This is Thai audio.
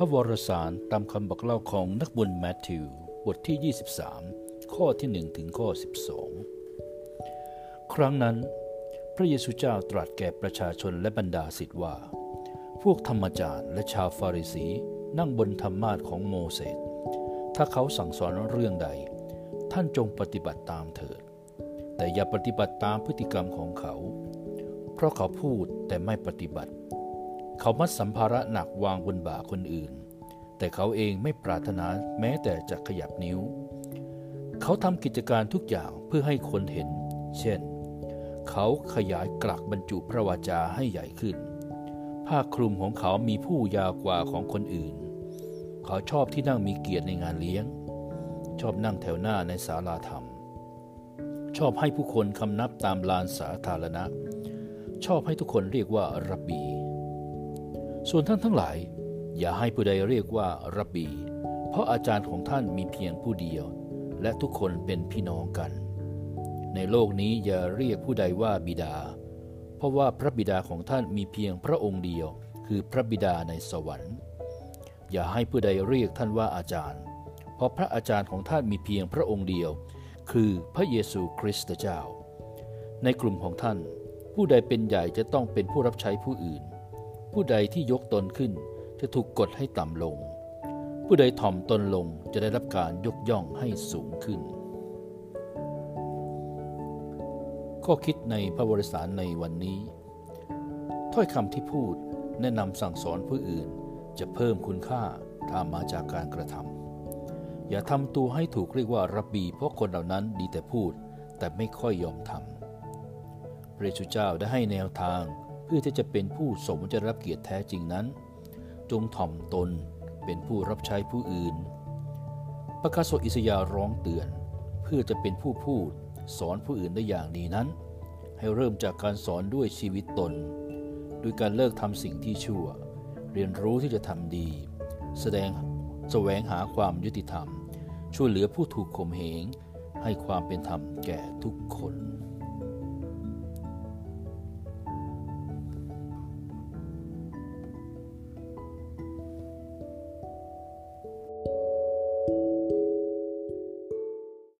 พระวรสารตามคำบอกเล่าของนักบุญแมทธิว บทที่ 23 ข้อที่ 1 ถึงข้อ 12 ครั้งนั้น พระเยซูเจ้าตรัสแก่ประชาชนและบรรดาศิษย์ว่า พวกธรรมจารย์และชาวฟาริสีนั่งบนธรรมาทของโมเสส ถ้าเขาสั่งสอนเรื่องใด ท่านจงปฏิบัติตามเถิด แต่อย่าปฏิบัติตามพฤติกรรมของเขา เพราะเขาพูดแต่ไม่ปฏิบัติ เขามัดสัมภาระหนักวางบนบ่าคนอื่น แต่เขาเองไม่ปรารถนาแม้แต่จะขยับนิ้ว เขาทำกิจการทุกอย่างเพื่อให้คนเห็น เช่น เขาขยายกลักบรรจุพระวาจาให้ใหญ่ขึ้น ผ้าคลุมของเขามีผู้ยาวกว่าของคนอื่น เขาชอบที่นั่งมีเกียรติในงานเลี้ยง ชอบนั่งแถวหน้าในศาลาธรรม ชอบให้ผู้คนคำนับตามลานสาธารณะ ชอบให้ทุกคนเรียกว่ารับบี ส่วนท่านทั้งหลาย อย่าให้ผู้ใดเรียกว่ารับบี เพราะอาจารย์ของท่านมีเพียงผู้เดียว และทุกคนเป็นพี่น้องกัน ในโลกนี้อย่าเรียกผู้ใดว่าบิดา เพราะว่าพระบิดาของท่านมีเพียงพระองค์เดียว คือพระบิดาในสวรรค์ อย่าให้ผู้ใดเรียกท่านว่าอาจารย์ เพราะพระอาจารย์ของท่านมีเพียงพระองค์เดียว คือพระเยซูคริสต์เจ้า ในกลุ่มของท่าน ผู้ใดเป็นใหญ่จะต้องเป็นผู้รับใช้ผู้อื่น ผู้ใดที่ยกตนขึ้นจะถูกกดให้ต่ำลง ผู้ใดถ่อมตนลงจะได้รับการยกย่องให้สูงขึ้น ข้อคิดในพระบริสารในวันนี้ ถ้อยคำที่พูดแนะนำสั่งสอนผู้อื่นจะเพิ่มคุณค่าตามมาจากการกระทำอย่าทำตัวให้ถูกเรียกว่ารับบีเพราะคนเหล่านั้นดีแต่พูดแต่ไม่ค่อยยอมทำพระเจ้าได้ให้แนวทาง เพื่อที่จะเป็นผู้สมจะรับเกียรติแท้จริงนั้น จงถ่อมตนเป็นผู้รับใช้ผู้อื่นประกาศอิสยาร้องเตือน เพื่อจะเป็นผู้พูดสอนผู้อื่นได้อย่างดีนั้น ให้เริ่มจากการสอนด้วยชีวิตตน ด้วยการเลิกทำสิ่งที่ชั่ว เรียนรู้ที่จะทำดี แสดงแสวงหาความยุติธรรม ช่วยเหลือผู้ถูกข่มเหงให้ความเป็นธรรมแก่ทุกคน